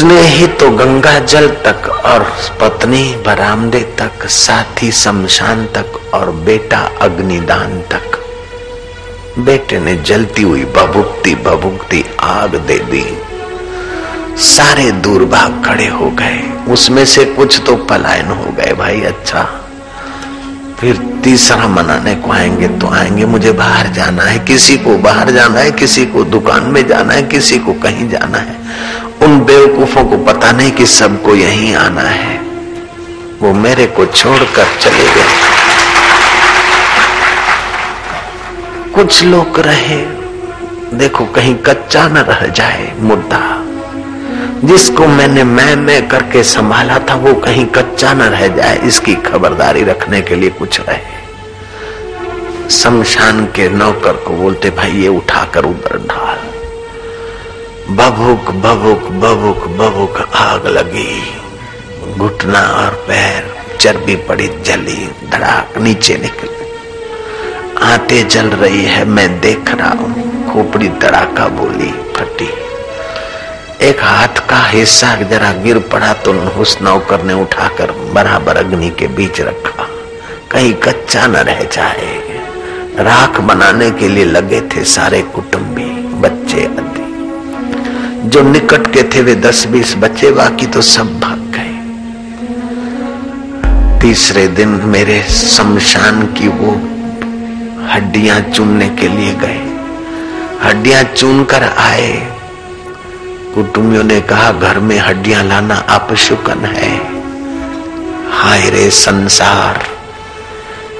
उसने ही तो गंगा जल तक और पत्नी बरामदे तक, साथी शमशान तक और बेटा अग्निदान तक। बेटे ने जलती हुई बबुकती बबुकती आग दे दी। सारे दूर भाग खड़े हो गए। उसमें से कुछ तो पलायन हो गए, भाई अच्छा। फिर तीसरा मनाने को आएँगे तो आएँगे, मुझे बाहर जाना है, किसी को बाहर जाना है, किसी को दुकान में जाना है, किसी को कहीं जाना है। उन बेवकूफों को पता नहीं कि सबको यहीं आना है। वो मेरे को छोड़कर चले गए। कुछ लोग रहे, देखो कहीं कच्चा न रह जाए मुद्दा। जिसको मैंने मैं मैं करके संभाला था, वो कहीं कच्चा न रह जाए, इसकी खबरदारी रखने के लिए कुछ रहे। शमशान के नौकर को बोलते, भाई, ये उठाकर उधर ढाल। बबुक बबुक बबुक बबुक आग लगी। घुटना और पैर, चर्बी पड़ी, जली, धड़ाक नीचे निकल। आते जल रही है, मैं देख रहा हूँ। खोपड़ी धड़ाका बोली, फटी। एक हाथ का हिस्सा जरा गिर पड़ा तो उस नौकर ने उठाकर बराबर अग्नि के बीच रखा। कहीं कच्चा न रह जाए। राख बनाने के लिए लगे थे सारे कुटुंबी, बच्चे आदि जो निकट के थे वे दस बीस बच्चे, बाकी तो सब भाग गए। तीसरे दिन मेरे शमशान की वो हड्डियाँ चुनने के लिए गए। हड्डियाँ चुन कर आए। कुटुंबियों ने कहा, घर में हड्डियाँ लाना अपशुकन है। हाय रे संसार,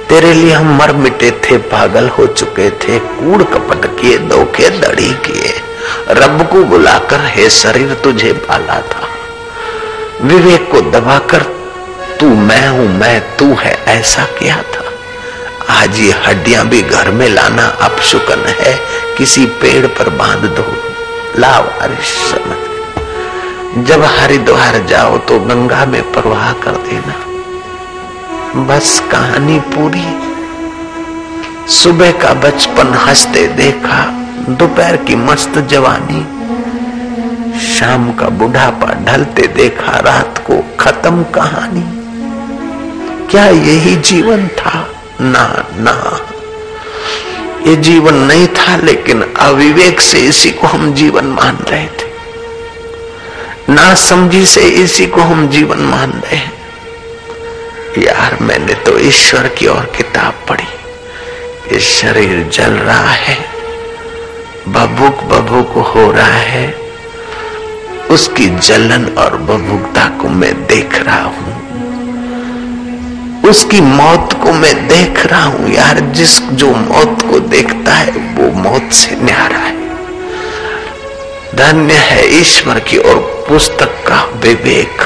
तेरे लिए हम मर मिटे थे, पागल हो चुके थे, कूड़ कपट किए, धोखे, दड़ी किए। रब को बुलाकर, हे शरीर, तुझे पाला था। विवेक को दबाकर, तू मैं हूँ, मैं तू है, ऐसा किया था। आज ये हड्डियाँ भी घर में लाना अपशुकन है, किसी पेड़ पर बाँध दो। लावारिश समझ। जब हरिद्वार जाओ तो गंगा में प्रवाह कर देना। बस कहानी पूरी। सुबह का बचपन हँसते देखा दोपहर की मस्त जवानी। शाम का बुढ़ापा ढलते देखा, रात को खत्म कहानी। क्या यही जीवन था? ना ना। ये जीवन नहीं था, लेकिन अविवेक से इसी को हम जीवन मान रहे थे। ना समझी से इसी को हम जीवन मान रहे हैं। यार, मैंने तो ईश्वर की और किताब पढ़ी। ये शरीर जल रहा है। बबुक बबुक हो रहा है। उसकी जलन और बबुकता को मैं देख रहा हूँ। उसकी मौत को मैं देख रहा हूँ यार। जिस जो मौत को देखता है, वो मौत से न्यारा है। धन्य है ईश्वर की और पुस्तक का विवेक।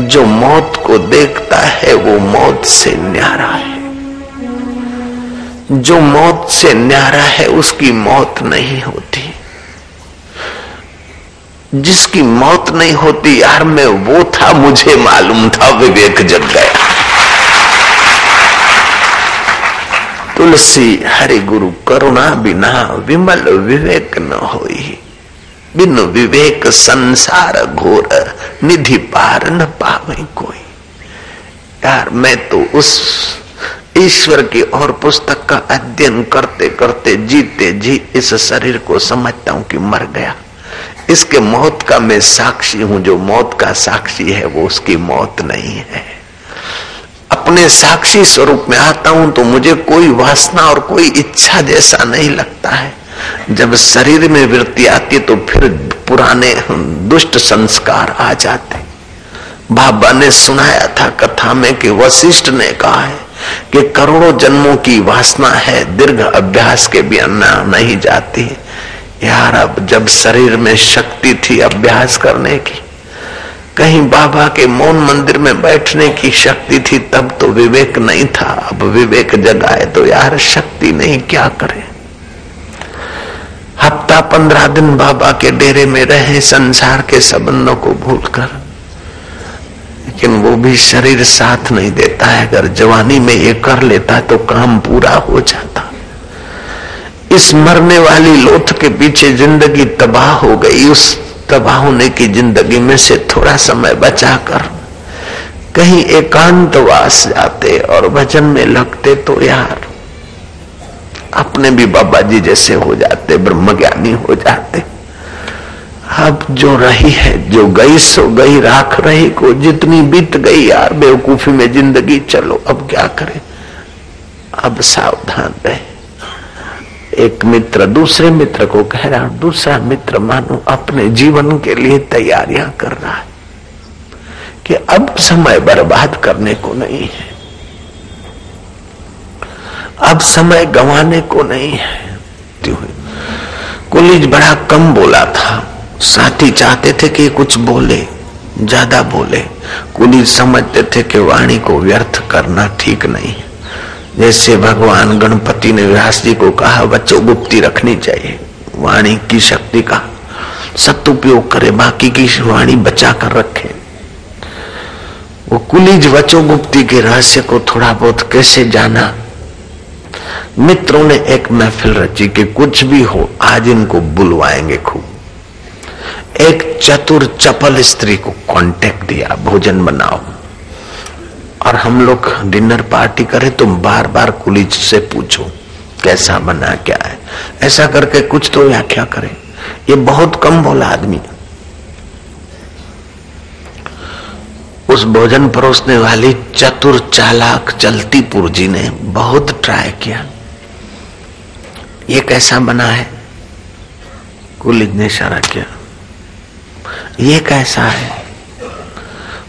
जो मौत को देखता है, वो मौत से न्यारा है। जो मौत से न्यारा है, उसकी मौत नहीं होती। जिसकी मौत नहीं होती, यार मैं वो था, मुझे मालूम था, विवेक जग गया। तुलसी, हरि गुरु, करुणा बिना विमल विवेक न होई। बिन विवेक संसार घोर, निधि पार न पावे कोई। यार मैं तो उस ईश्वर की और पुस्तक का अध्ययन करते करते जीते जी इस शरीर को समझता हूँ कि मर गया। इसके मौत का मैं साक्षी हूँ, जो मौत का साक्षी है, वो उसकी मौत नहीं है। अपने साक्षी स्वरूप में आता हूँ तो मुझे कोई वासना और कोई इच्छा जैसा नहीं लगता है। जब शरीर में वृत्ति आती तो फिर पुराने दुष्ट संस्कार आ जाते। बाबा ने सुनाया था कथा में कि वशिष्ठ ने कहा है कि करोड़ों जन्मों की वासना है, दीर्घ अभ्यास के अन्ना नहीं जाती। यार, अब जब शरीर में शक्ति थी अभ्यास करने की, कहीं बाबा के मौन मंदिर में बैठने की शक्ति थी, तब तो विवेक नहीं था। अब विवेक जगाए तो यार शक्ति नहीं, क्या करे? हफ़्ता पंद्रह दिन बाबा के डेरे में रहे, संसार के संबंधों को भूलकर। लेकिन वो भी शरीर साथ नहीं देता है। अगर जवानी में ये कर लेता तो काम पूरा हो जाता। इस मरने वाली लोथ के पीछे ज़िंदगी तबाह हो गई। उस तबाह होने की ज़िंदगी में से थोड़ा समय बचाकर कहीं एकांतवास जाते और भजन में लगते तो यार, अपने भी बाबा जी जैसे हो जाते ब्रह्म ज्ञानी हो जाते। अब जो रही है, जो गई सो गई, राख रही को जितनी बीत गई, यार बेवकूफ़ी में ज़िंदगी चलो, अब क्या करें? अब सावधान रहे। एक मित्र दूसरे मित्र को कह रहा दूसरा मित्र मानो अपने जीवन के लिए तैयारियाँ कर रहा है, कि अब समय बर्बाद करने को नहीं है। अब समय गंवाने को नहीं है। कुलीज बड़ा कम बोला था। साथी चाहते थे कि कुछ बोले, ज़्यादा बोले। कुलीज समझते थे कि वाणी को व्यर्थ करना ठीक नहीं। जैसे भगवान गणपति ने व्यास जी को कहा, बच्चों, गुप्ती रखनी चाहिए वाणी की शक्ति का। सदुपयोग करे, बाकी की वाणी बचा कर रखे। वो कुलीज वचो गुप्ती के रहस्य को थोड़ा बहुत कैसे जाना? मित्रों ने एक महफिल रची कि कुछ भी हो, आज इनको बुलवाएँगे खूब। एक चतुर चपल स्त्री को कांटेक्ट दिया, भोजन बनाओ। और हम लोग डिनर पार्टी करें तुम बार बार कुलीज से पूछो, कैसा बना, क्या है? ऐसा करके कुछ तो व्याख्या करें। ये बहुत कम बोला आदमी। उस भोजन परोसने वाली चतुर चालाक चलती पुरजी ने बहुत ट्राई किया। ये कैसा बना है? कुलिज ने इशारा किया। ये कैसा है?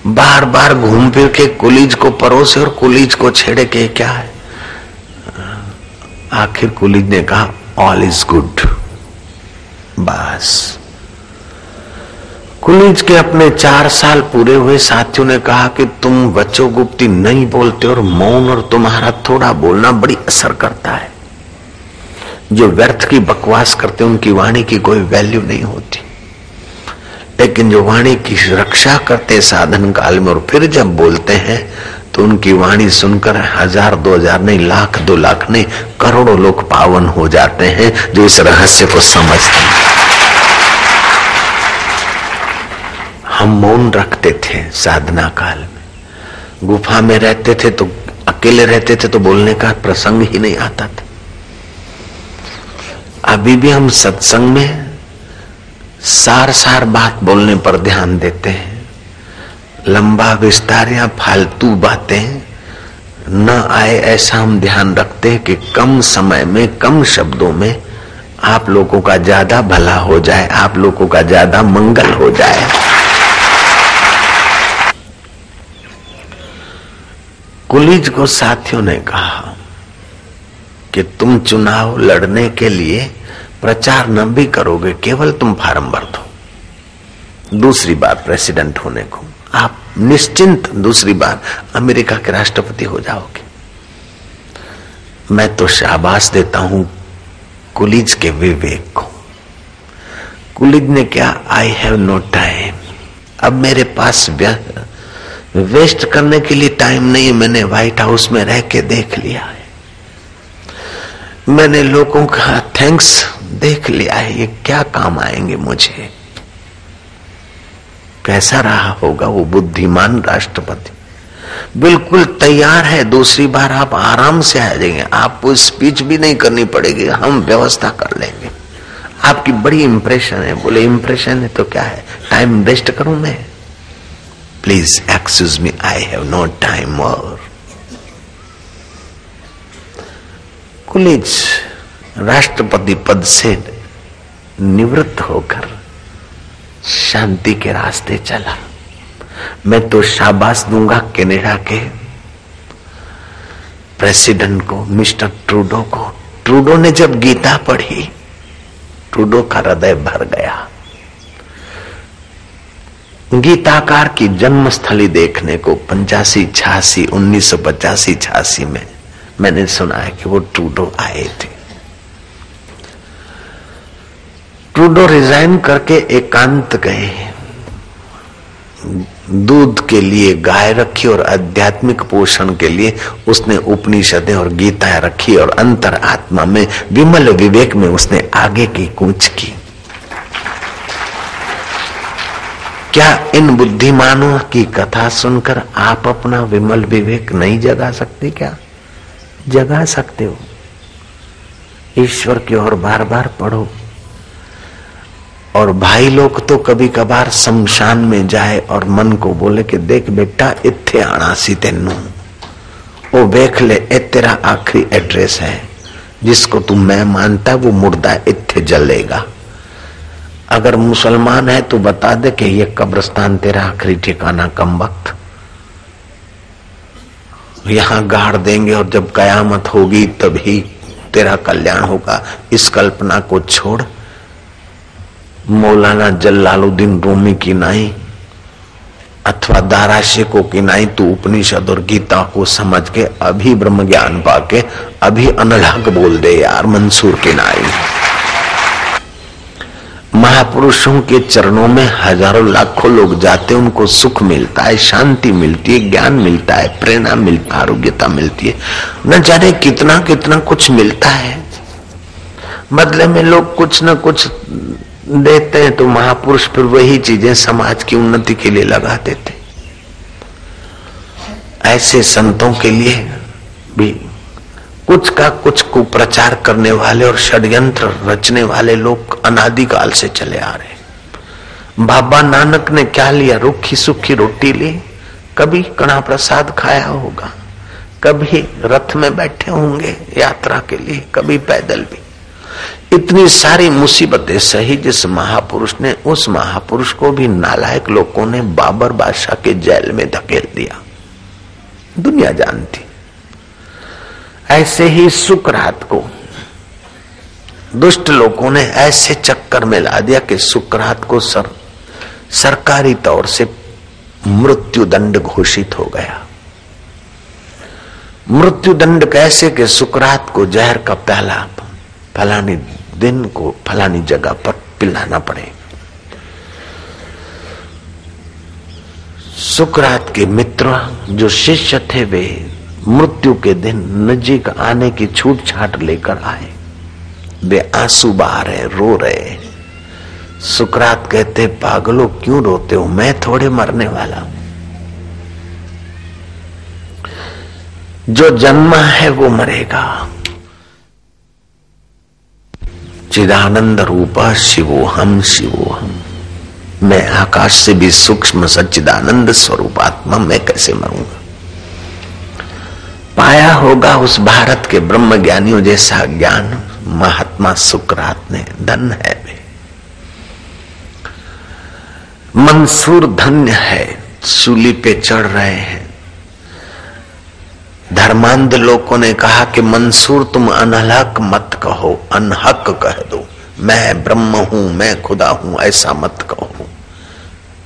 बार बार घूम फिर के कुलीज को परोसे और कुलीज को छेड़े के क्या है? आखिर कुलीज ने कहा ऑल इज़ गुड बस। कुलीज के अपने चार साल पूरे हुए साथियों ने कहा कि तुम बच्चों गुप्ती नहीं बोलते और मौन और तुम्हारा थोड़ा बोलना बड़ी असर करता है। जो व्यर्थ की बकवास करते उनकी वाणी की कोई वैल्यू नहीं होती। लेकिन जो वाणी की रक्षा करते साधन काल में और फिर जब बोलते हैं तो उनकी वाणी सुनकर हज़ार, दो हज़ार नहीं, लाख, दो लाख नहीं, करोड़ों लोग पावन हो जाते हैं जो इस रहस्य को समझते हैं। हम मौन रखते थे साधना काल में। गुफा में रहते थे तो अकेले रहते थे तो बोलने का प्रसंग ही नहीं आता था। अभी भी हम सत्संग में सार सार बात बोलने पर ध्यान देते हैं। लंबा विस्तार या फालतू बातें, न आए ऐसा हम ध्यान रखते हैं कि कम समय में, कम शब्दों में आप लोगों का ज़्यादा भला हो जाए, आप लोगों का ज़्यादा मंगल हो जाए। कुलीज को साथियों ने कहा कि तुम चुनाव लड़ने के लिए प्रचार न भी करोगे, केवल तुम फार्म भर दो। दूसरी बार प्रेसिडेंट होने को। आप निश्चिंत दूसरी बार अमेरिका के राष्ट्रपति हो जाओगे। मैं तो शाबाश देता हूँ कुलीज के विवेक को। कुलीज ने क्या आई हैव नो टाइम अब मेरे पास वेस्ट करने के लिए टाइम नहीं मैंने व्हाइट हाउस में रह के देख लिया है। मैंने लोगों का थैंक्स देख लिया है ये क्या काम आएँगे मुझे? कैसा रहा होगा वो बुद्धिमान राष्ट्रपति? बिल्कुल तैयार है, दूसरी बार आप आराम से आ जाएँगे। आपको स्पीच भी नहीं करनी पड़ेगी, हम व्यवस्था कर लेंगे। आपकी बड़ी इंप्रेशन है, बोले इंप्रेशन है तो क्या है? टाइम वेस्ट करूँ मैं? Please excuse me I have no time और कुलिज राष्ट्रपति पद से निवृत्त होकर शांति के रास्ते चला। मैं तो शाबाश दूँगा कनाडा के प्रेसिडेंट को, मिस्टर ट्रूडो को। ट्रूडो ने जब गीता पढ़ी, ट्रूडो का हृदय भर गया। गीताकार की जन्मस्थली देखने को पंचासी, छियासी, उन्नीस सौ पचासी, छियासी में मैंने सुना है कि वो ट्रूडो आए थे। ट्रूडो रिजाइन करके एकांत गए दूध के लिए, गाय रखी और आध्यात्मिक पोषण के लिए उसने उपनिषदें और गीताएँ रखी और अंतर आत्मा में, विमल विवेक में उसने आगे की कूच की। क्या इन बुद्धिमानों की कथा सुनकर आप अपना विमल विवेक नहीं जगा सकते क्या? जगा सकते हो। ईश्वर की ओर बार बार पढ़ो। और भाई लोग तो कभी कभार शमशान में जाए और मन को बोले कि देख बेटा इतने आना सी तेन। वो देख ले, ए तेरा आखिरी एड्रेस है। जिसको तू मैं मानता, वो मुर्दा इतने जलेगा। अगर मुसलमान है तो बता दे कि ये कब्रस्तान तेरा आखिरी ठिकाना कम वक्त। यहाँ गाड़ देंगे और जब कयामत होगी तभी तेरा कल्याण होगा। इस कल्पना को छोड़ मौलाना जल्लालुद्दीन रूमी की नाई अथवा दाराशे को की नाई तू उपनिषद और गीता को समझ के अभी ब्रह्म ज्ञान पाके अभी अनलहक बोल दे यार मंसूर की नाई। महापुरुषों के चरणों में हज़ारों लाखों लोग जाते उनको सुख मिलता है, शांति मिलती है, ज्ञान मिलता है, प्रेरणा मिलता है, आरोग्यता मिलती है। न जाने कितना कितना कुछ मिलता है। बदले में लोग कुछ न कुछ देते हैं तो महापुरुष फिर वही चीज़ें समाज की उन्नति के लिए लगा देते ऐसे संतों के लिए भी कुछ का कुछ कुप्रचार करने वाले और षड्यंत्र रचने वाले लोग अनादिकाल से चले आ रहे बाबा नानक ने क्या लिया? रुखी सुखी रोटी ली। कभी कणा प्रसाद खाया होगा। कभी रथ में बैठे होंगे यात्रा के लिए, कभी पैदल भी। इतनी सारी मुसीबतें सही जिस महापुरुष ने, उस महापुरुष को भी नालायक लोगों ने बाबर बादशाह के जेल में धकेल दिया। दुनिया जानती। ऐसे ही सुकरात को दुष्ट लोगों ने ऐसे चक्कर में ला दिया कि सुकरात को सर, सरकारी तौर से मृत्यु दंड घोषित हो गया। मृत्यु दंड कैसे कि सुकरात को जहर का पहला फलानी दिन को फलानी जगह पर पिलाना पड़े। सुकरात के मित्र, जो शिष्य थे वे मृत्यु के दिन नजीक आने की छूट छाट लेकर आए। वे आँसू बहा रहे, रो रहे। सुकरात कहते, पागलो, क्यों रोते हो? मैं थोड़े मरने वाला हूँ। जो जन्मा है वो मरेगा। चिदानंद रूपा शिवो हम शिवो हम मैं आकाश से भी सूक्ष्म सच्चिदानंद स्वरूप आत्मा मैं कैसे मरूँगा? पाया होगा उस भारत के ब्रह्म ज्ञानियों जैसा ज्ञान, महात्मा सुकरात ने, धन है वे। मंसूर धन्य है, सूली पे चढ़ रहे हैं। धर्मांध लोगों ने कहा कि मंसूर, तुम अनहक मत कहो, अनहक कह दो। मैं ब्रह्म हूँ, मैं खुदा हूँ, ऐसा मत कहो।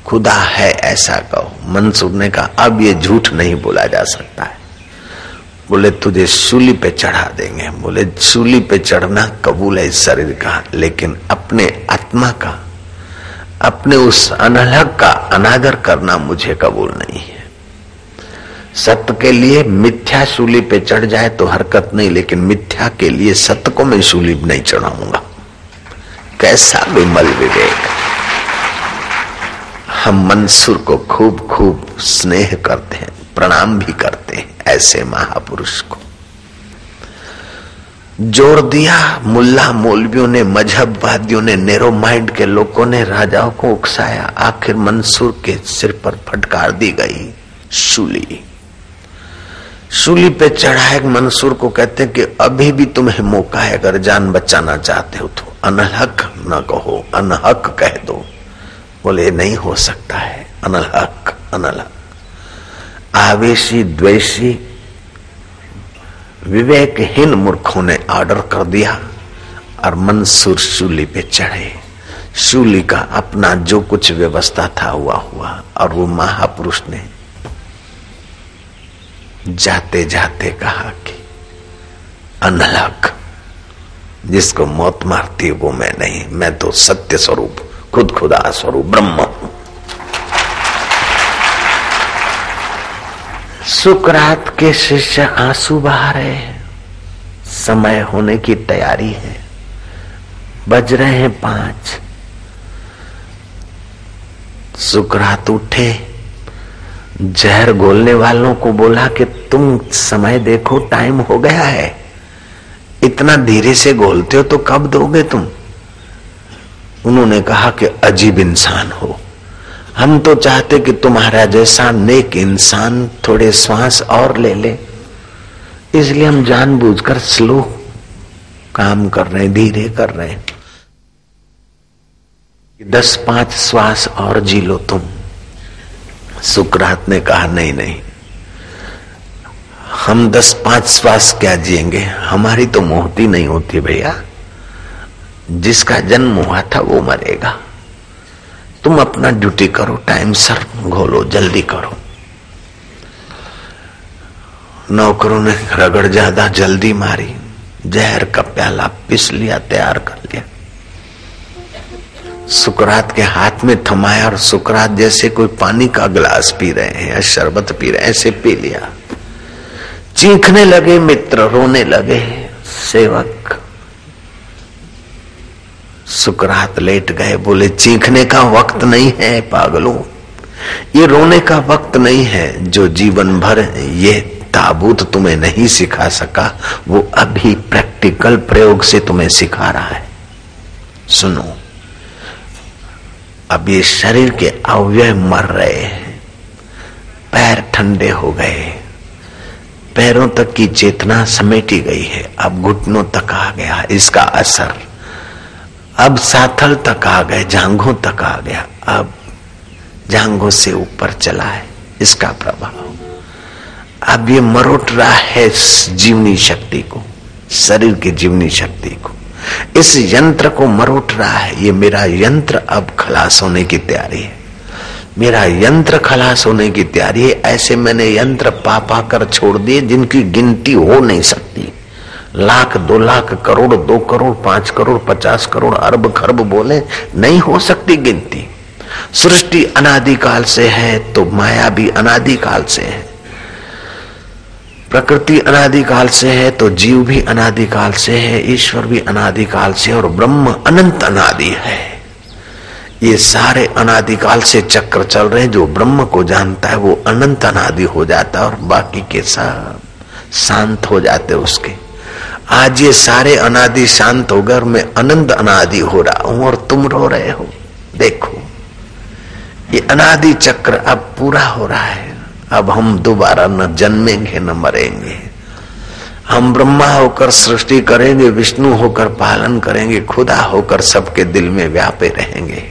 खुदा है, ऐसा कहो। मंसूर ने कहा, अब ये झूठ नहीं बोला जा सकता है। बोले, तुझे सूली पे चढ़ा देंगे बोले, सूली पे चढ़ना कबूल है इस शरीर का, लेकिन अपने आत्मा का, अपने उस अनलग का अनादर करना मुझे कबूल नहीं है। सत्य के लिए मिथ्या सूली पे चढ़ जाए तो हरकत नहीं, लेकिन मिथ्या के लिए सत्य को मैं सूली नहीं चढ़ाऊँगा। कैसा विमल विवेक। हम मंसूर को खूब खूब स्नेह करते हैं, प्रणाम भी करते हैं, ऐसे महापुरुष को। ज़ोर दिया, मुल्ला मौलवियों ने, मजहबवादियों ने, नेरो माइंड के लोगों ने, राजाओं को उकसाया। आखिर मंसूर के सिर पर फटकार दी गई शूली शूली पे चढ़ाए मंसूर को कहते हैं कि अभी भी तुम्हें मौका है, अगर जान बचाना चाहते हो तो। अनहक न कहो, अनहक कह दो। बोले, नहीं हो सकता है। अनहक अनहक आवेशी, द्वेषी, विवेकहीन मूर्खों ने ऑर्डर कर दिया और मंसूर शूली पे चढ़े। शूली का अपना जो कुछ व्यवस्था था, हुआ हुआ, और वो महापुरुष ने जाते जाते कहा कि, अनलक, जिसको मौत मारती वो मैं नहीं, मैं तो सत्य स्वरूप, खुद खुदा स्वरूप, ब्रह्म हूँ। सुकरात के शिष्य आँसू बहा रहे हैं। समय होने की तैयारी है। बज रहे हैं पाँच। सुकरात उठे। जहर घोलने वालों को बोला कि तुम समय देखो, टाइम हो गया है। इतना धीरे से घोलते हो तो कब दोगे तुम? उन्होंने कहा कि अजीब इंसान हो। हम तो चाहते कि तुम्हारा जैसा नेक इंसान थोड़े श्वास और ले ले। इसलिए हम जानबूझकर स्लो काम कर रहे हैं, धीरे कर रहे हैं। दस पाँच श्वास और जी लो तुम। सुकरात ने कहा, नहीं नहीं। हम दस पाँच श्वास क्या जिएँगे? हमारी तो मोहती नहीं होती भैया। जिसका जन्म हुआ था वो मरेगा। तुम अपना ड्यूटी करो, टाइम सर घोलो, जल्दी करो। नौकरों ने रगड़ ज़्यादा जल्दी मारी, जहर का प्याला पिस लिया, तैयार कर सुकरात के हाथ में थमाया और सुकरात जैसे कोई पानी का गिलास पी रहे हैं या शरबत पी रहे हैं, ऐसे पी लिया। चीखने लगे, मित्र रोने लगे, सेवक। सुकरात लेट गए, बोले, चीखने का वक्त नहीं है, पागलों। ये रोने का वक्त नहीं है, जो जीवन भर ये ताबूत तुम्हें नहीं सिखा सका, वो अभी प्रैक्टिकल प्रयोग से तुम्हें सिखा रहा है। सुनो अब ये शरीर के अवयव मर रहे हैं। पैर ठंडे हो गए। पैरों तक की चेतना समेटी गई है। अब घुटनों तक आ गया इसका असर अब साथल तक आ गए जांघों तक आ गया। अब जांघों से ऊपर चला है। इसका प्रभाव। अब ये मरोट रहा है जीवनी शक्ति को, शरीर की जीवनी शक्ति को। इस यंत्र को मरोट रहा है। ये मेरा यंत्र अब खलास होने की तैयारी है। मेरा यंत्र खलास होने की तैयारी है। ऐसे मैंने यंत्र पा पा कर छोड़ दिए, जिनकी गिनती हो नहीं सकती। लाख, दो लाख, करोड़, दो करोड़, पाँच करोड़, पचास करोड़, अरब खरब बोले, नहीं हो सकती गिनती। सृष्टि अनादिकाल से है तो माया भी अनादिकाल से है। प्रकृति अनादिकाल से है तो जीव भी अनादिकाल से है, ईश्वर भी अनादिकाल से और ब्रह्म अनंत अनादि है। ये सारे अनादिकाल से चक्र चल रहे हैं, जो ब्रह्म को जानता है, वो अनंत अनादि हो जाता है, और बाकी के सब शांत हो जाते उसके। आज ये सारे अनादि शांत हो गए, और मैं अनंत अनादि हो रहा हूँ, और तुम रो रहे हो। देखो, ये अनादि चक्र अब पूरा हो रहा है। अब हम दोबारा न जन्मेंगे, न मरेंगे। हम ब्रह्मा होकर सृष्टि करेंगे, विष्णु होकर पालन करेंगे, खुदा होकर सबके दिल में व्यापे रहेंगे।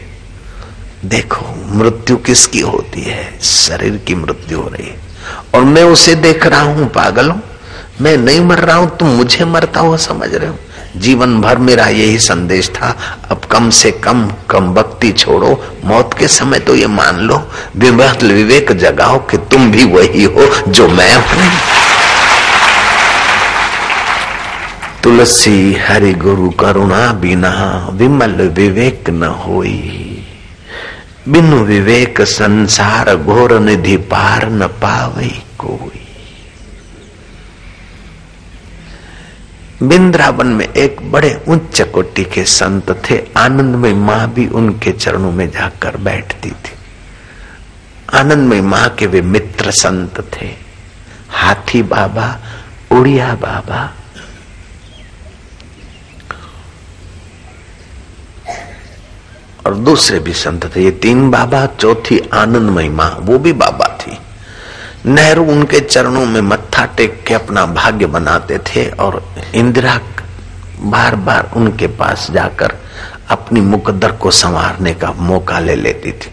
देखो, मृत्यु किसकी होती है? शरीर की मृत्यु हो रही है। और मैं उसे देख रहा हूँ, पागलों। मैं नहीं मर रहा हूँ, तुम मुझे मरता हुआ समझ रहे हो। जीवन भर मेरा यही संदेश था, अब कम से कम कम भक्ति छोड़ो। मौत के समय तो ये मान लो, विवेक जगाओ कि तुम भी वही हो जो मैं हूँ। तुलसी हरि गुरु करुणा बिना विमल विवेक न होई। बिनु विवेक संसार घोर निधि पार न पावई कोई। वृंदावन में एक बड़े उच्च कोटि के संत थे। आनंद में माँ भी उनके चरणों में जाकर बैठती थी। आनंद में माँ के वे मित्र संत थे। हाथी बाबा, उड़िया बाबा। और दूसरे भी संत थे। ये तीन बाबा, चौथी आनंदमय माँ, वो भी बाबा थी। नेहरू उनके चरणों में मत्था टेक के अपना भाग्य बनाते थे और इंदिरा बार बार उनके पास जाकर अपनी मुकद्दर को संवारने का मौका ले लेती थी।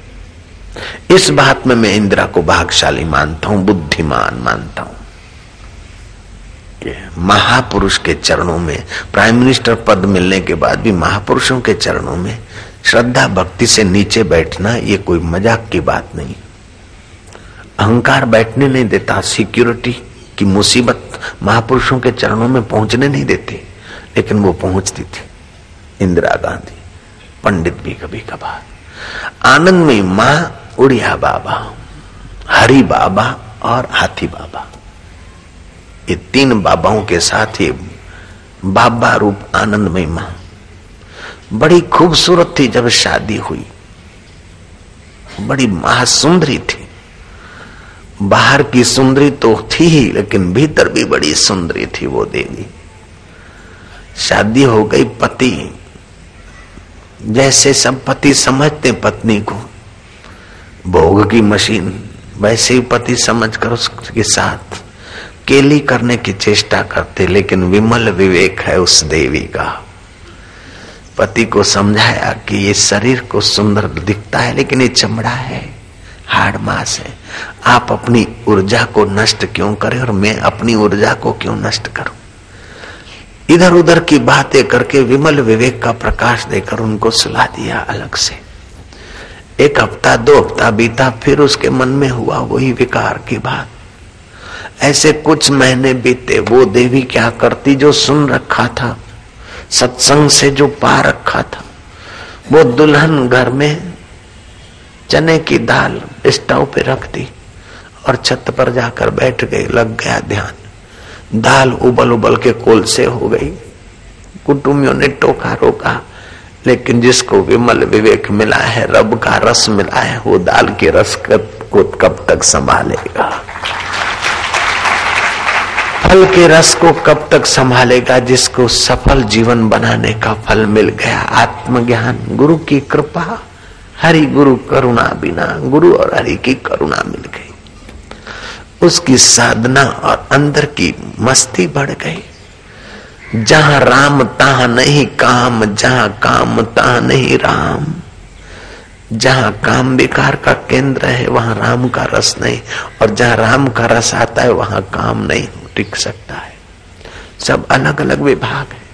इस बात में मैं इंदिरा को भागशाली मानता हूँ, बुद्धिमान मानता हूँ। महापुरुष के चरणों में, प्राइम मिनिस्टर पद मिलने के बाद भी महापुरुषों के चरणों में श्रद्धा, भक्ति से नीचे बैठना, ये कोई मज़ाक की बात नहीं। अहंकार बैठने नहीं देता सिक्योरिटी की मुसीबत महापुरुषों के चरणों में पहुँचने नहीं देती, लेकिन वो पहुँचती थी। इंदिरा गांधी, पंडित भी कभी कभार। आनंद में माँ, उड़िया बाबा, हरि बाबा और हाथी बाबा। ये तीन बाबाओं के साथ ही बाबा रूप आनंदमय माँ। बड़ी खूबसूरत थी जब शादी हुई। बड़ी महासुंदरी थी। बाहर की सुंदरी तो थी ही, लेकिन भीतर भी बड़ी सुंदरी थी वो देवी। शादी हो गई पति। जैसे सब पति समझते पत्नी को। भोग की मशीन, वैसे ही पति समझकर उसके साथ केली करने की चेष्टा करते, लेकिन विमल विवेक है उस देवी का। पति को समझाया कि ये शरीर को सुंदर दिखता है, लेकिन ये चमड़ा है। हार्ड मास है। आप अपनी ऊर्जा को नष्ट क्यों करें और मैं अपनी ऊर्जा को क्यों नष्ट करूँ? इधर उधर की बातें करके विमल विवेक का प्रकाश देकर उनको सुला दिया अलग से। एक हफ़्ता, दो हफ़्ता बीता, फिर उसके मन में हुआ वही विकार की बात। ऐसे कुछ महीने बीते, वो देवी क्या करती जो सुन रखा था? सत्संग से जो पा रखा था। वो दुल्हन घर में चने की दाल स्टोव पे रख दी और छत पर जाकर बैठ गई, लग गया ध्यान। दाल उबल उबल के कोल से हो गई। कुटुंबियों ने टोका रोका, लेकिन जिसको विमल विवेक मिला है, रब का रस मिला है, वो दाल के रस को कब तक संभालेगा? फल के रस को कब तक संभालेगा, जिसको सफल जीवन बनाने का फल मिल गया? आत्मज्ञान, गुरु की कृपा। हरि गुरु करुणा बिना गुरु और हरि की करुणा मिल गई। उसकी साधना और अंदर की मस्ती बढ़ गई। जहाँ राम तहा नहीं काम, जहाँ काम तहा नहीं राम। जहाँ काम विकार का केंद्र है, वहाँ राम का रस नहीं। और जहाँ राम का रस आता है, वहाँ काम नहीं, टिक सकता है। सब अलग अलग विभाग है।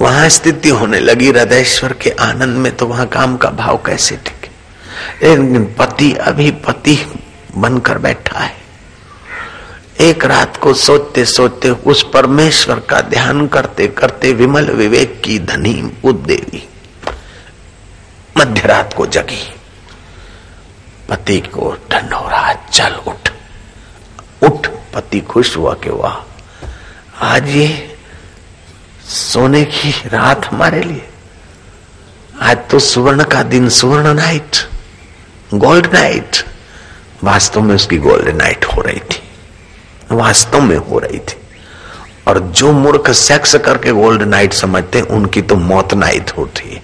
वहाँ स्थिति होने लगी हृदयश्वर के आनंद में तो वहाँ काम का भाव कैसे टिके? लेकिन पति, अभी पति बनकर बैठा है। एक रात को सोचते सोचते उस परमेश्वर का ध्यान करते करते विमल विवेक की धनी उदेवी मध्य रात को जगी। पति को ठंड हो रहा चल उठ। उठ, पति खुश हुआ कि वाह, आज ये सोने की रात हमारे लिए। आज तो सुवर्ण का दिन, सुवर्ण नाइट गोल्ड नाइट वास्तव में उसकी गोल्ड नाइट हो रही थी। वास्तव में हो रही थी। और जो मूर्ख सेक्स करके गोल्ड नाइट समझते उनकी तो मौत नाइट होती है।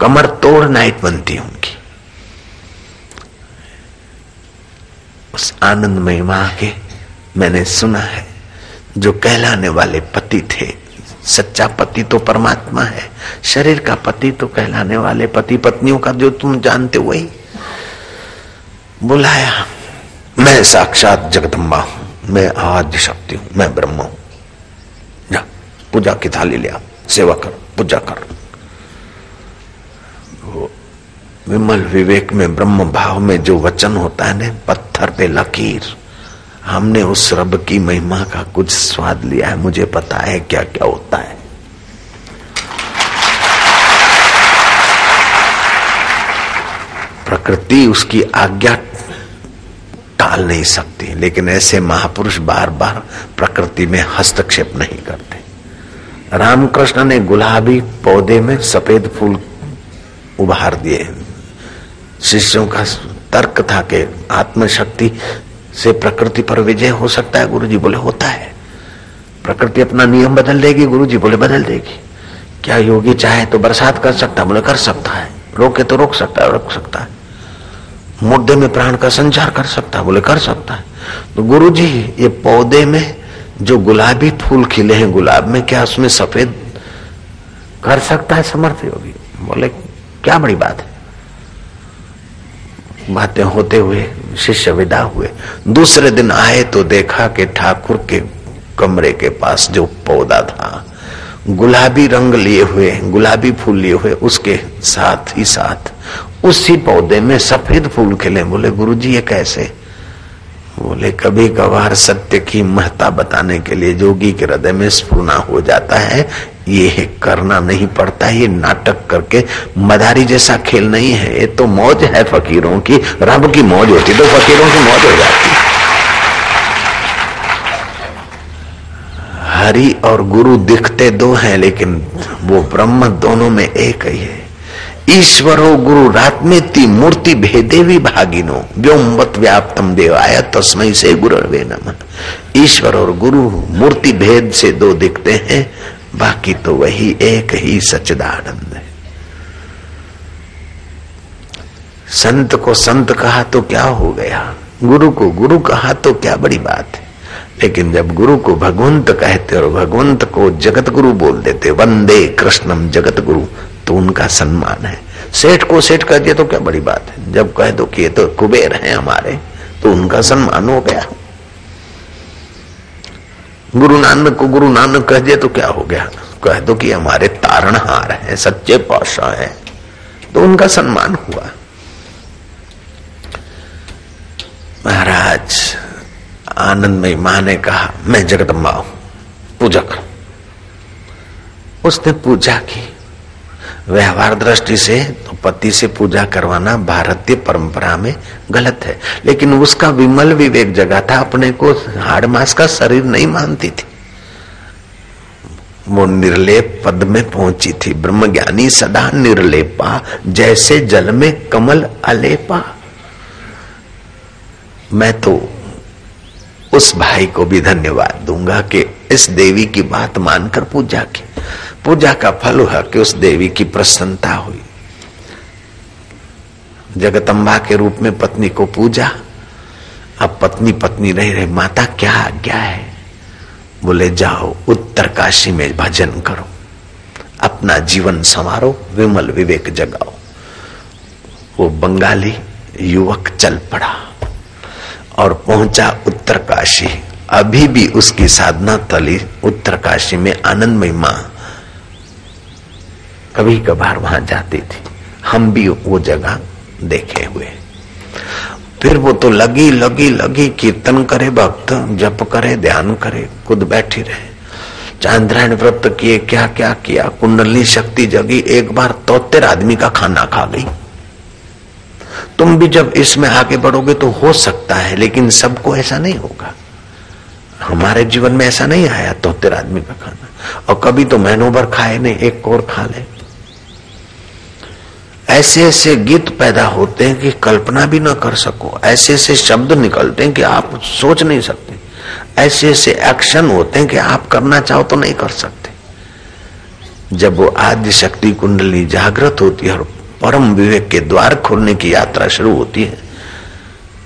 कमर तोड़ नाइट बनती है उनकी। उस आनंद में माँ के मैंने सुना है। जो कहलाने वाले पति थे। सच्चा पति तो परमात्मा है। शरीर का पति तो कहलाने वाले पति पत्नियों का जो तुम जानते वही। बुलाया। मैं साक्षात जगदम्बा हूँ। मैं आद्य शक्ति हूँ। मैं ब्रह्म हूँ। जा, पूजा की थाली लिया सेवा कर, पूजा कर। वो विमल विवेक में ब्रह्म भाव में जो वचन होता है ना, पत्थर पे लकीर। हमने उस रब की महिमा का कुछ स्वाद लिया है। मुझे पता है क्या क्या होता है। प्रकृति उसकी आज्ञा टाल नहीं सकती, लेकिन ऐसे महापुरुष बार बार प्रकृति में हस्तक्षेप नहीं करते। रामकृष्ण ने गुलाबी पौधे में सफ़ेद फूल उभार दिए। शिष्यों का तर्क था कि आत्मशक्ति से प्रकृति पर विजय हो सकता है गुरु जी बोले, होता है। प्रकृति अपना नियम बदल देगी गुरु जी बोले, बदल देगी। क्या योगी चाहे तो बरसात कर सकता बोले, कर सकता है। रोके तो रोक सकता है, रोक सकता है। मुद्दे में प्राण का संचार कर सकता है, बोले, कर सकता है। तो गुरु जी ये पौधे में जो गुलाबी फूल खिले हैं, गुलाब में क्या उसमें सफ़ेद कर सकता है समर्थ योगी? बोले, क्या बड़ी बात है। बातें होते हुए शिष्य विदा हुए। दूसरे दिन आए तो देखा कि ठाकुर के कमरे के पास जो पौधा था, गुलाबी रंग लिए हुए गुलाबी फूल लिए हुए, उसके साथ ही साथ उसी पौधे में सफ़ेद फूल खिले। बोले गुरु जी ये कैसे? बोले, कभी कभार सत्य की महत्ता बताने के लिए जोगी के हृदय में स्फूर्णा हो जाता है ये करना नहीं पड़ता, ये नाटक करके मदारी जैसा खेल नहीं है। ये तो मौज है फकीरों की, रब की मौज होती तो फकीरों की मौज हो जाती। हरि और गुरु दिखते दो हैं, लेकिन वो ब्रह्म दोनों में एक ही है। ईश्वरो गुरु रात्मेति मूर्ति भेदे विभागिनो व्योमवत व्याप्तम देवाय तस्मय से गुरवे नम। ईश्वर और गुरु, मूर्ति भेद से दो दिखते हैं। बाकी तो वही एक ही सच्चिदानंद है। संत को संत कहा तो क्या हो गया? गुरु को गुरु कहा तो क्या बड़ी बात है? लेकिन जब गुरु को भगवंत कहते और भगवंत को जगत गुरु बोल देते, वंदे कृष्णम जगत गुरु तो उनका सम्मान है। सेठ को सेठ कह दिया तो क्या बड़ी बात है? जब कह दो कि ये तो कुबेर हैं हमारे तो उनका सम्मान हो गया। गुरु नानक को गुरु नानक कह दिया तो क्या हो गया? कह दो कि हमारे तारणहार हैं, सच्चे पाशाह हैं। तो उनका सम्मान हुआ। महाराज, आनंदमय माँ ने कहा, मैं जगदम्बा हूँ पूजक उसने पूजा की। व्यवहार दृष्टि से तो पति से पूजा करवाना भारतीय परंपरा में गलत है। लेकिन उसका विमल विवेक जगा था, अपने को हाड़ मास का शरीर नहीं मानती थी। वो निर्लेप पद में पहुँची थी। ब्रह्मज्ञानी सदा निर्लेपा, जैसे जल में कमल अलेपा। मैं तो उस भाई को भी धन्यवाद दूँगा कि इस देवी की बात मानकर पूजा की। पूजा का फल हुआ कि उस देवी की प्रसन्नता हुई। जगतम्बा के रूप में पत्नी को पूजा। अब पत्नी पत्नी रही रहे, माता, क्या आज्ञा है? बोले, जाओ, उत्तर काशी में भजन करो। अपना जीवन संवारो, विमल विवेक जगाओ। वो बंगाली युवक चल पड़ा और पहुँचा उत्तर काशी। अभी भी उसकी साधना तली उत्तर काशी में आनंदमय माँ कभी कभार वहाँ जाती थी। हम भी वो जगह देखे हुए। फिर वो तो लगी लगी लगी, कीर्तन करे भक्त, जप करे, ध्यान करे, खुद बैठी रहे। चांद्रायण व्रत किए क्या क्या किया कुंडली शक्ति जगी, एक बार तोतेर आदमी का खाना खा गई। तुम भी जब इसमें आगे बढ़ोगे तो हो सकता है, लेकिन सबको ऐसा नहीं होगा। हमारे जीवन में ऐसा नहीं आया तोतेर आदमी का खाना। और कभी तो महीनों भर खाए नहीं, एक और खा ले। ऐसे ऐसे गीत पैदा होते हैं कि कल्पना भी ना कर सको। ऐसे ऐसे शब्द निकलते हैं कि आप सोच नहीं सकते। ऐसे ऐसे एक्शन होते हैं कि आप करना चाहो तो नहीं कर सकते। जब वो आदि शक्ति कुंडली जागृत होती है और परम विवेक के द्वार खोलने की यात्रा शुरू होती है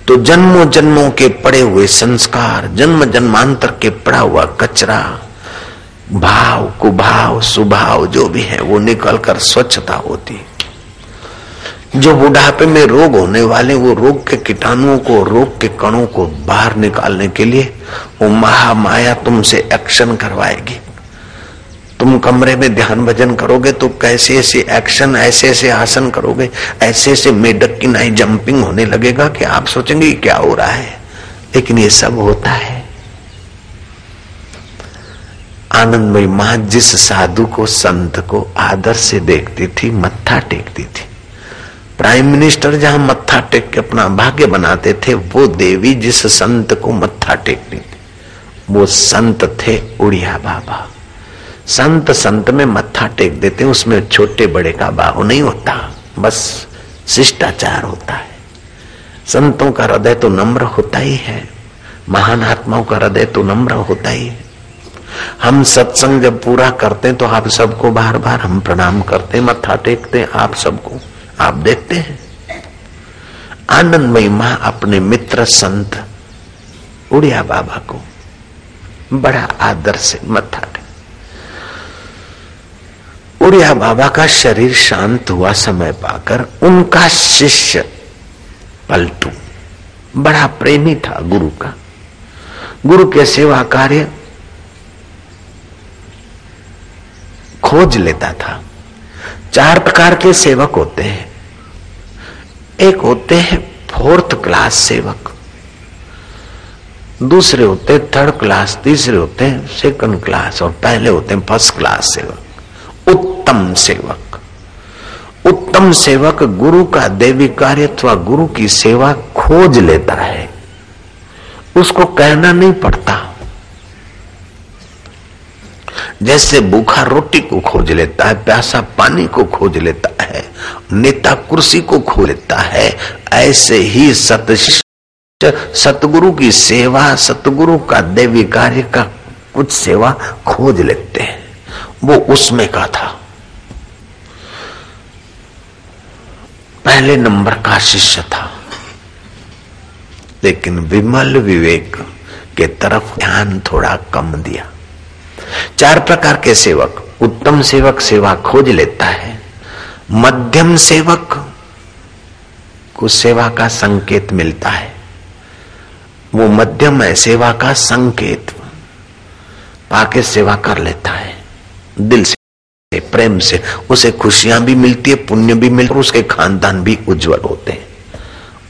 तो जन्मों जन्मों के पड़े हुए संस्कार, जन्म जन्मांतर के पड़ा हुआ कचरा, भाव, कुभाव, सुभाव जो भी है, वो निकलकर स्वच्छता होती है। जो बुढ़ापे में रोग होने वाले, वो रोग के कीटाणुओं को, रोग के कणों को बाहर निकालने के लिए वो महामाया तुमसे एक्शन करवाएगी। तुम कमरे में ध्यान भजन करोगे तो कैसे ऐसे एक्शन ऐसे ऐसे आसन करोगे, ऐसे ऐसे मेढक की नाई जंपिंग होने लगेगा कि आप सोचेंगे क्या हो रहा है। लेकिन ये सब होता है। आनंदमयी माँ जिस साधु को, संत को आदर से देखती थी, मत्था टेकती थी। प्राइम मिनिस्टर जहाँ मत्था टेक के अपना भाग्य बनाते थे, वो देवी जिस संत को मत्था टेकती थी, वो संत थे उड़िया बाबा। संत संत में मत्था टेक देते उसमें छोटे बड़े का बाहु नहीं होता, बस शिष्टाचार होता है। संतों का हृदय तो नम्र होता ही है, महान आत्माओं का हृदय तो नम्र होता ही है। हम सत्संग जब पूरा करते हैं तो आप सबको बार बार हम प्रणाम करते मत्था टेकते आप सबको। आप देखते हैं। आनंदमयी माँ अपने मित्र संत उड़िया बाबा को बड़ा आदर से मत्था टेक उड़िया बाबा का शरीर शांत हुआ समय पाकर उनका शिष्य पलटू। बड़ा प्रेमी था गुरु का। गुरु के सेवा कार्य खोज लेता था। चार प्रकार के सेवक होते हैं। एक होते हैं फोर्थ क्लास सेवक। दूसरे होते हैं थर्ड क्लास, तीसरे होते हैं सेकंड क्लास और पहले होते हैं फ़र्स्ट क्लास सेवक। उत्तम सेवक। उत्तम सेवक गुरु का देवी कार्य अथवा गुरु की सेवा खोज लेता है। उसको कहना नहीं पड़ता। जैसे भूखा रोटी को खोज लेता है, प्यासा पानी को खोज लेता है, नेता कुर्सी को खो लेता है, ऐसे ही सत सतगुरु की सेवा, सतगुरु का देवी कार्य का कुछ सेवा खोज लेते हैं। वो उसमें का था। पहले नंबर का शिष्य था। लेकिन विमल विवेक के तरफ़ ध्यान थोड़ा कम दिया। चार प्रकार के सेवक, उत्तम सेवक सेवा खोज लेता है, मध्यम सेवक को सेवा का संकेत मिलता है। वो मध्यम है, सेवा का संकेत, पाके सेवा कर लेता है, दिल से, प्रेम से, उसे खुशियाँ भी मिलती है, पुण्य भी मिलता है उसके खानदान भी उज्जवल होते हैं।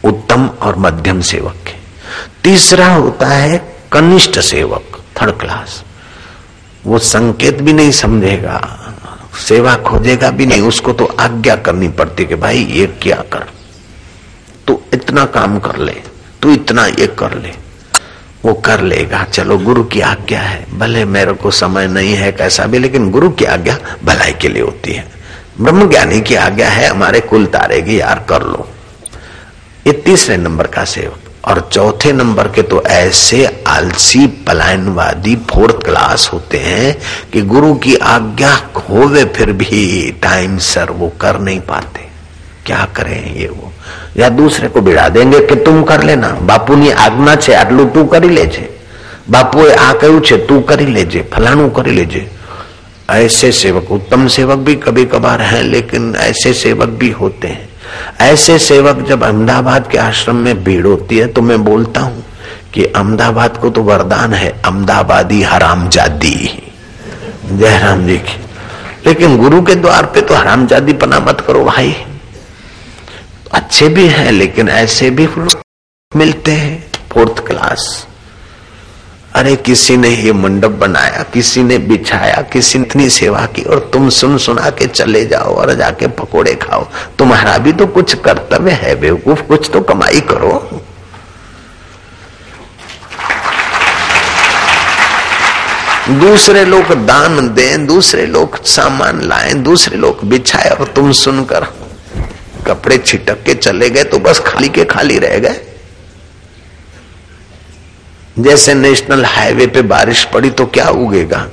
उत्तम और मध्यम सेवक के तीसरा होता है कनिष्ठ सेवक थर्ड क्लास वो संकेत भी नहीं समझेगा, सेवा खोजेगा भी नहीं, उसको तो आज्ञा करनी पड़ती कि भाई ये क्या कर? तू इतना काम कर ले, तू इतना ये कर ले, वो कर लेगा। चलो, गुरु की आज्ञा है, भले मेरे को समय नहीं है कैसा भी, लेकिन गुरु की आज्ञा भलाई के लिए होती है। ब्रह्म ज्ञानी की आज्ञा है, हमारे कुल तारेगी यार कर लो। ये तीसरे नंबर का सेवक। और चौथे नंबर के तो ऐसे आलसी पलायनवादी फोर्थ क्लास होते हैं कि गुरु की आज्ञा होवे फिर भी टाइम सर वो कर नहीं पाते क्या करें ये वो या दूसरे को बिड़ा देंगे कि तुम कर लेना बापू ની આજ્ઞા છે આટલું તું કરી લેજે બાપુએ આ કહ્યું છે તું કરી લેજે ફલાણું કરી લેજે ऐसे सेवक उत्तम सेवक भी कभी कभार हैं लेकिन ऐसे सेवक भी होते हैं ऐसे सेवक जब अहमदाबाद के आश्रम में भीड़ होती है तो मैं बोलता हूँ कि अहमदाबाद को तो वरदान है, अहमदाबादी हराम जादी जयराम जी की। लेकिन गुरु के द्वार पे तो हराम जादी पना मत करो भाई। अच्छे भी हैं, लेकिन ऐसे भी मिलते हैं, फोर्थ क्लास। अरे किसी ने ये मंडप बनाया, किसी ने बिछाया, किसी ने इतनी सेवा की और तुम सुन सुना के चले जाओ और जाके पकोड़े खाओ। तुम्हारा भी तो कुछ कर्तव्य है, बेवकूफ़ कुछ तो कमाई करो। दूसरे लोग दान दें, दूसरे लोग सामान लाएँ, दूसरे लोग बिछाए और तुम सुनकर कपड़े छिटक के चले गए तो बस खाली के खाली रह गए। जैसे नेशनल हाईवे पे बारिश पड़ी तो क्या उगेगा?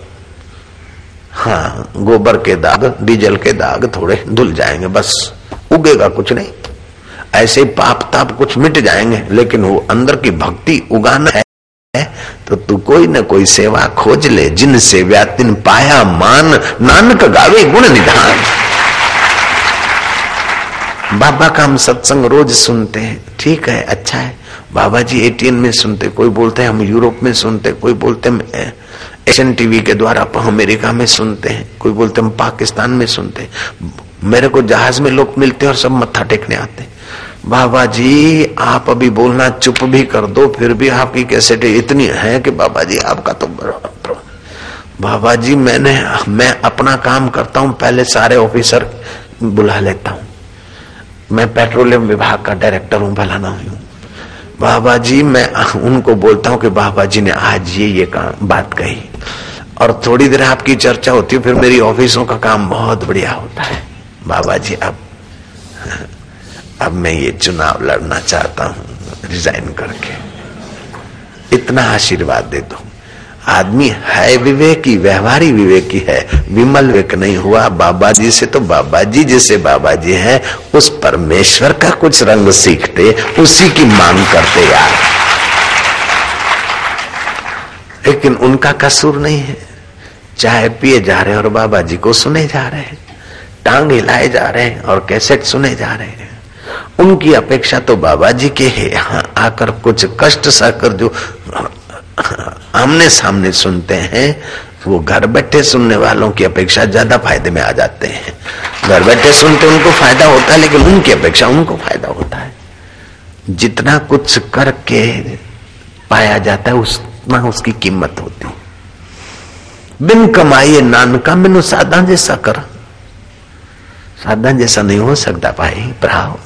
हाँ गोबर के दाग, डीजल के दाग थोड़े धुल जाएँगे, बस। उगेगा कुछ नहीं। ऐसे पाप ताप कुछ मिट जाएँगे, लेकिन वो अंदर की भक्ति उगाना है। तो तू कोई न कोई सेवा खोज ले जिन से व्यातिन पाया मान, नानक गावे गुण निधान। बाबा का हम सत्संग रोज सुनते हैं। ठीक है अच्छा है। बाबा जी एटीएन में सुनते, कोई बोलते हैं हम यूरोप में सुनते, कोई बोलते हैं एशियन टीवी के द्वारा अमेरिका में सुनते हैं, कोई बोलते हम पाकिस्तान में सुनते मेरे को जहाज़ में लोग मिलते हैं और सब मत्था टेकने आते बाबा जी आप अभी बोलना चुप भी कर दो, फिर भी आपकी कैसेट इतनी है कि बाबा जी आपका तो बाबा जी मैंने, मैं अपना काम करता हूँ, पहले सारे ऑफिसर बुला लेता हूँ। मैं पेट्रोलियम विभाग का डायरेक्टर हूँ फलाना हूँ। बाबा जी मैं उनको बोलता हूँ कि बाबा जी ने आज ये ये बात कही। और थोड़ी देर आपकी चर्चा होती है, फिर मेरी ऑफिसों का काम बहुत बढ़िया होता है। बाबा जी अब अब मैं ये चुनाव लड़ना चाहता हूँ, रिजाइन करके। इतना आशीर्वाद दे दो। आदमी है विवेकी, व्यवहारी विवेकी है। विमल विवेक नहीं हुआ। बाबा जी से तो बाबा जी जैसे बाबा जी हैं। उस परमेश्वर का कुछ रंग सीखते, उसी की मांग करते यार। लेकिन उनका कसूर नहीं है। चाय पिए जा रहे हैं और बाबा जी को सुने जा रहे हैं। टांग हिलाए जा रहे हैं और कैसेट सुने जा रहे हैं। उनकी अपेक्षा तो बाबा जी के है। यहाँ आकर कुछ कष्ट सहकर जो आमने सामने सुनते हैं, वो घर बैठे सुनने वालों की अपेक्षा ज़्यादा फ़ायदे में आ जाते हैं। घर बैठे सुनते उनको फ़ायदा होता है, लेकिन उनकी अपेक्षा उनको फ़ायदा होता है। जितना कुछ करके पाया जाता है, उतना उसकी कीमत होती बिन कमाइए नानका मैनू सादा जैसा कर। सादा जैसा नहीं हो सकता भाई भ्राव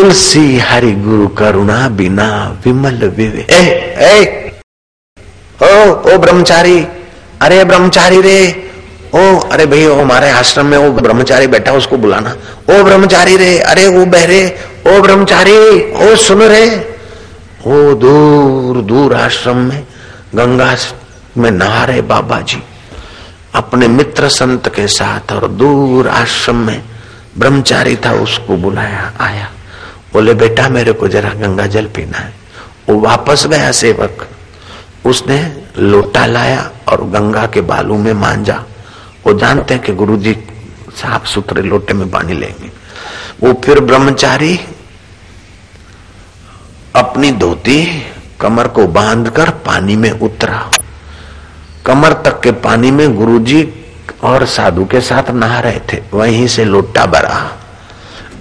तुलसी हरि गुरु करुणा बिना विमल विवे। ए, ए, ओ ओ ब्रह्मचारी अरे ब्रह्मचारी रे ओ अरे भाई वो हमारे आश्रम में वो ब्रह्मचारी बैठा उसको बुलाना। ओ ब्रह्मचारी रे अरे वो बहरे ओ ब्रह्मचारी ओ सुन रे। वो दूर दूर आश्रम में गंगा में नहा रहे बाबा जी अपने मित्र संत के साथ और दूर आश्रम में ब्रह्मचारी था उसको बुलाया आया। बोले, बेटा, मेरे को जरा गंगा जल पीना है। वो वापस गया सेवक। उसने लोटा लाया और गंगा के बालू में मांझा वो जानते हैं कि गुरु जी साफ़ सुथरे लोटे में पानी लेंगे। वो फिर ब्रह्मचारी अपनी धोती कमर को बांधकर पानी में उतरा। कमर तक के पानी में गुरुजी और साधु के साथ नहा रहे थे। वहीं से लोटा भरा।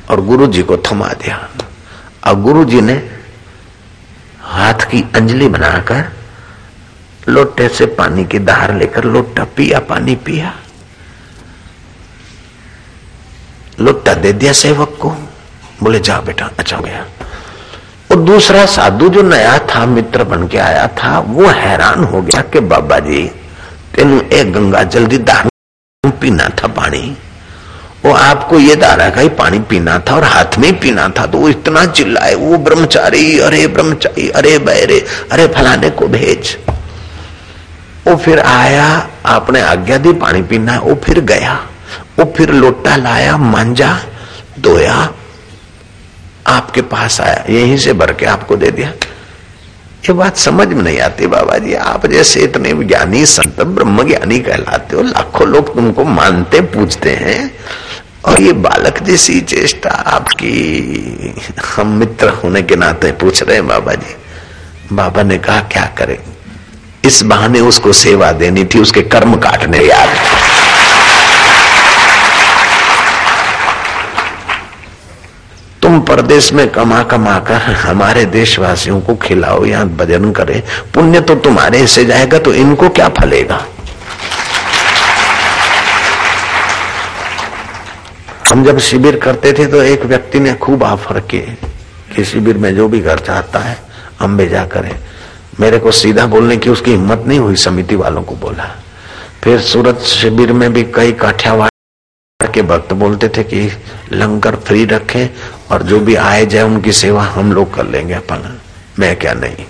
और गुरु जी को थमा दिया। और गुरुजी ने हाथ की अंजलि बनाकर लोटे से पानी की धार लेकर लोटा पिया, पानी पिया। लोटा दे दिया सेवक को। बोले, जा बेटा अच्छा गया। और दूसरा साधु जो नया था, मित्र बन के आया था, वो हैरान हो गया कि बाबा जी, तेन एक गंगा जल्दी दारू पीना था पानी। वो आपको ये दारा का ही पानी पीना था और हाथ में पीना था तो वो इतना चिल्लाए, वो ब्रह्मचारी, अरे ब्रह्मचारी, अरे बैरे, अरे फलाने को भेज। वो फिर आया, आपने आज्ञा दी पानी पीना, वो फिर गया, वो फिर लोटा लाया मांझा धोया, आपके पास आया, यहीं से भर के आपको दे दिया। ये बात समझ में नहीं आती बाबा जी आप जैसे इतने ज्ञानी संत ब्रह्म ज्ञानी कहलाते हो, लाखों लोग तुमको मानते पूछते हैं। और ये बालक जैसी चेष्टा आपकी। हम मित्र होने के नाते पूछ रहे हैं बाबा जी, बाबा ने कहा, क्या करें? इस बहाने उसको सेवा देनी थी, उसके कर्म काटने याद। तुम परदेश में कमा कमा कर हमारे देशवासियों को खिलाओ या भजन करे। पुण्य तो तुम्हारे से जाएगा तो इनको क्या फलेगा? हम जब शिविर करते थे तो एक व्यक्ति ने खूब ऑफ़र किए कि शिविर में जो भी घर चाहता है, हम भेजा करें। मेरे को सीधा बोलने की उसकी हिम्मत नहीं हुई, समिति वालों को बोला। फिर सूरत शिविर में भी कई काठियावाड़ के भक्त बोलते थे कि लंगर फ्री रखें और जो भी आए जाए, उनकी सेवा हम लोग कर लेंगे अपन। मैं क्या नहीं।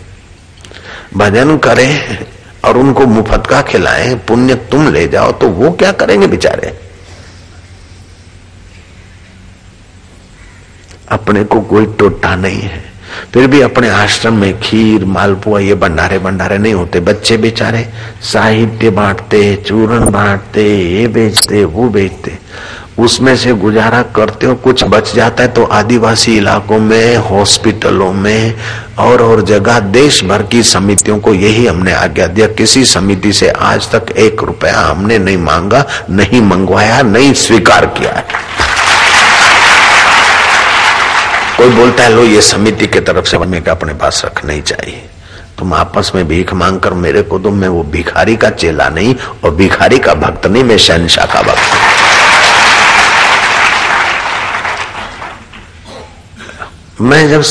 भजन करें और उनको मुफ़्त का खिलाएँ, पुण्य तुम ले जाओ तो वो क्या करेंगे बेचारे? अपने को कोई टोटा नहीं है। फिर भी अपने आश्रम में खीर, मालपुआ, ये भंडारे भंडारे नहीं होते। बच्चे बेचारे साहित्य बांटते, चूरन बांटते, ये बेचते, वो बेचते। उसमें से गुजारा करते हो, कुछ बच जाता है तो आदिवासी इलाकों में, हॉस्पिटलों में और और जगह देश भर की समितियों को यही हमने आज्ञा दिया। किसी समिति से आज तक एक रुपया हमने नहीं मांगा, नहीं मंगवाया, नहीं स्वीकार किया है। कोई बोलता है, लो, ये समिति के तरफ़ से बनने का अपने पास रखना ही चाहिए। तुम आपस में भीख मांग कर मेरे को तो मैं वो भिखारी का चेला नहीं और भिखारी का भक्त नहीं, मैं शहनशाह का भक्त मैं जब